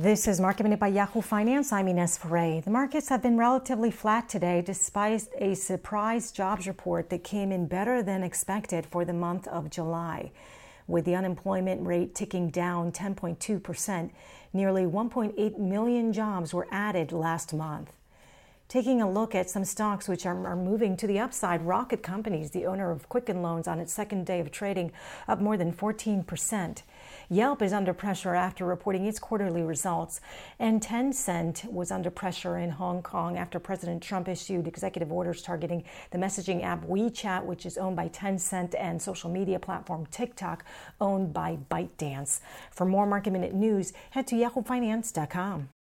This is Market Minute by Yahoo Finance. I'm Ines Ferre. The markets have been relatively flat today despite a surprise jobs report that came in better than expected for the month of July. With the unemployment rate ticking down 10.2%, nearly 1.8 million jobs were added last month. Taking a look at some stocks which are, are, moving to the upside, Rocket Companies, the owner of Quicken Loans, on its second day of trading, up more than 14%. Yelp is under pressure after reporting its quarterly results, and Tencent was under pressure in Hong Kong after President Trump issued executive orders targeting the messaging app WeChat, which is owned by Tencent, and social media platform TikTok, owned by ByteDance. For more Market Minute news, head to yahoofinance.com.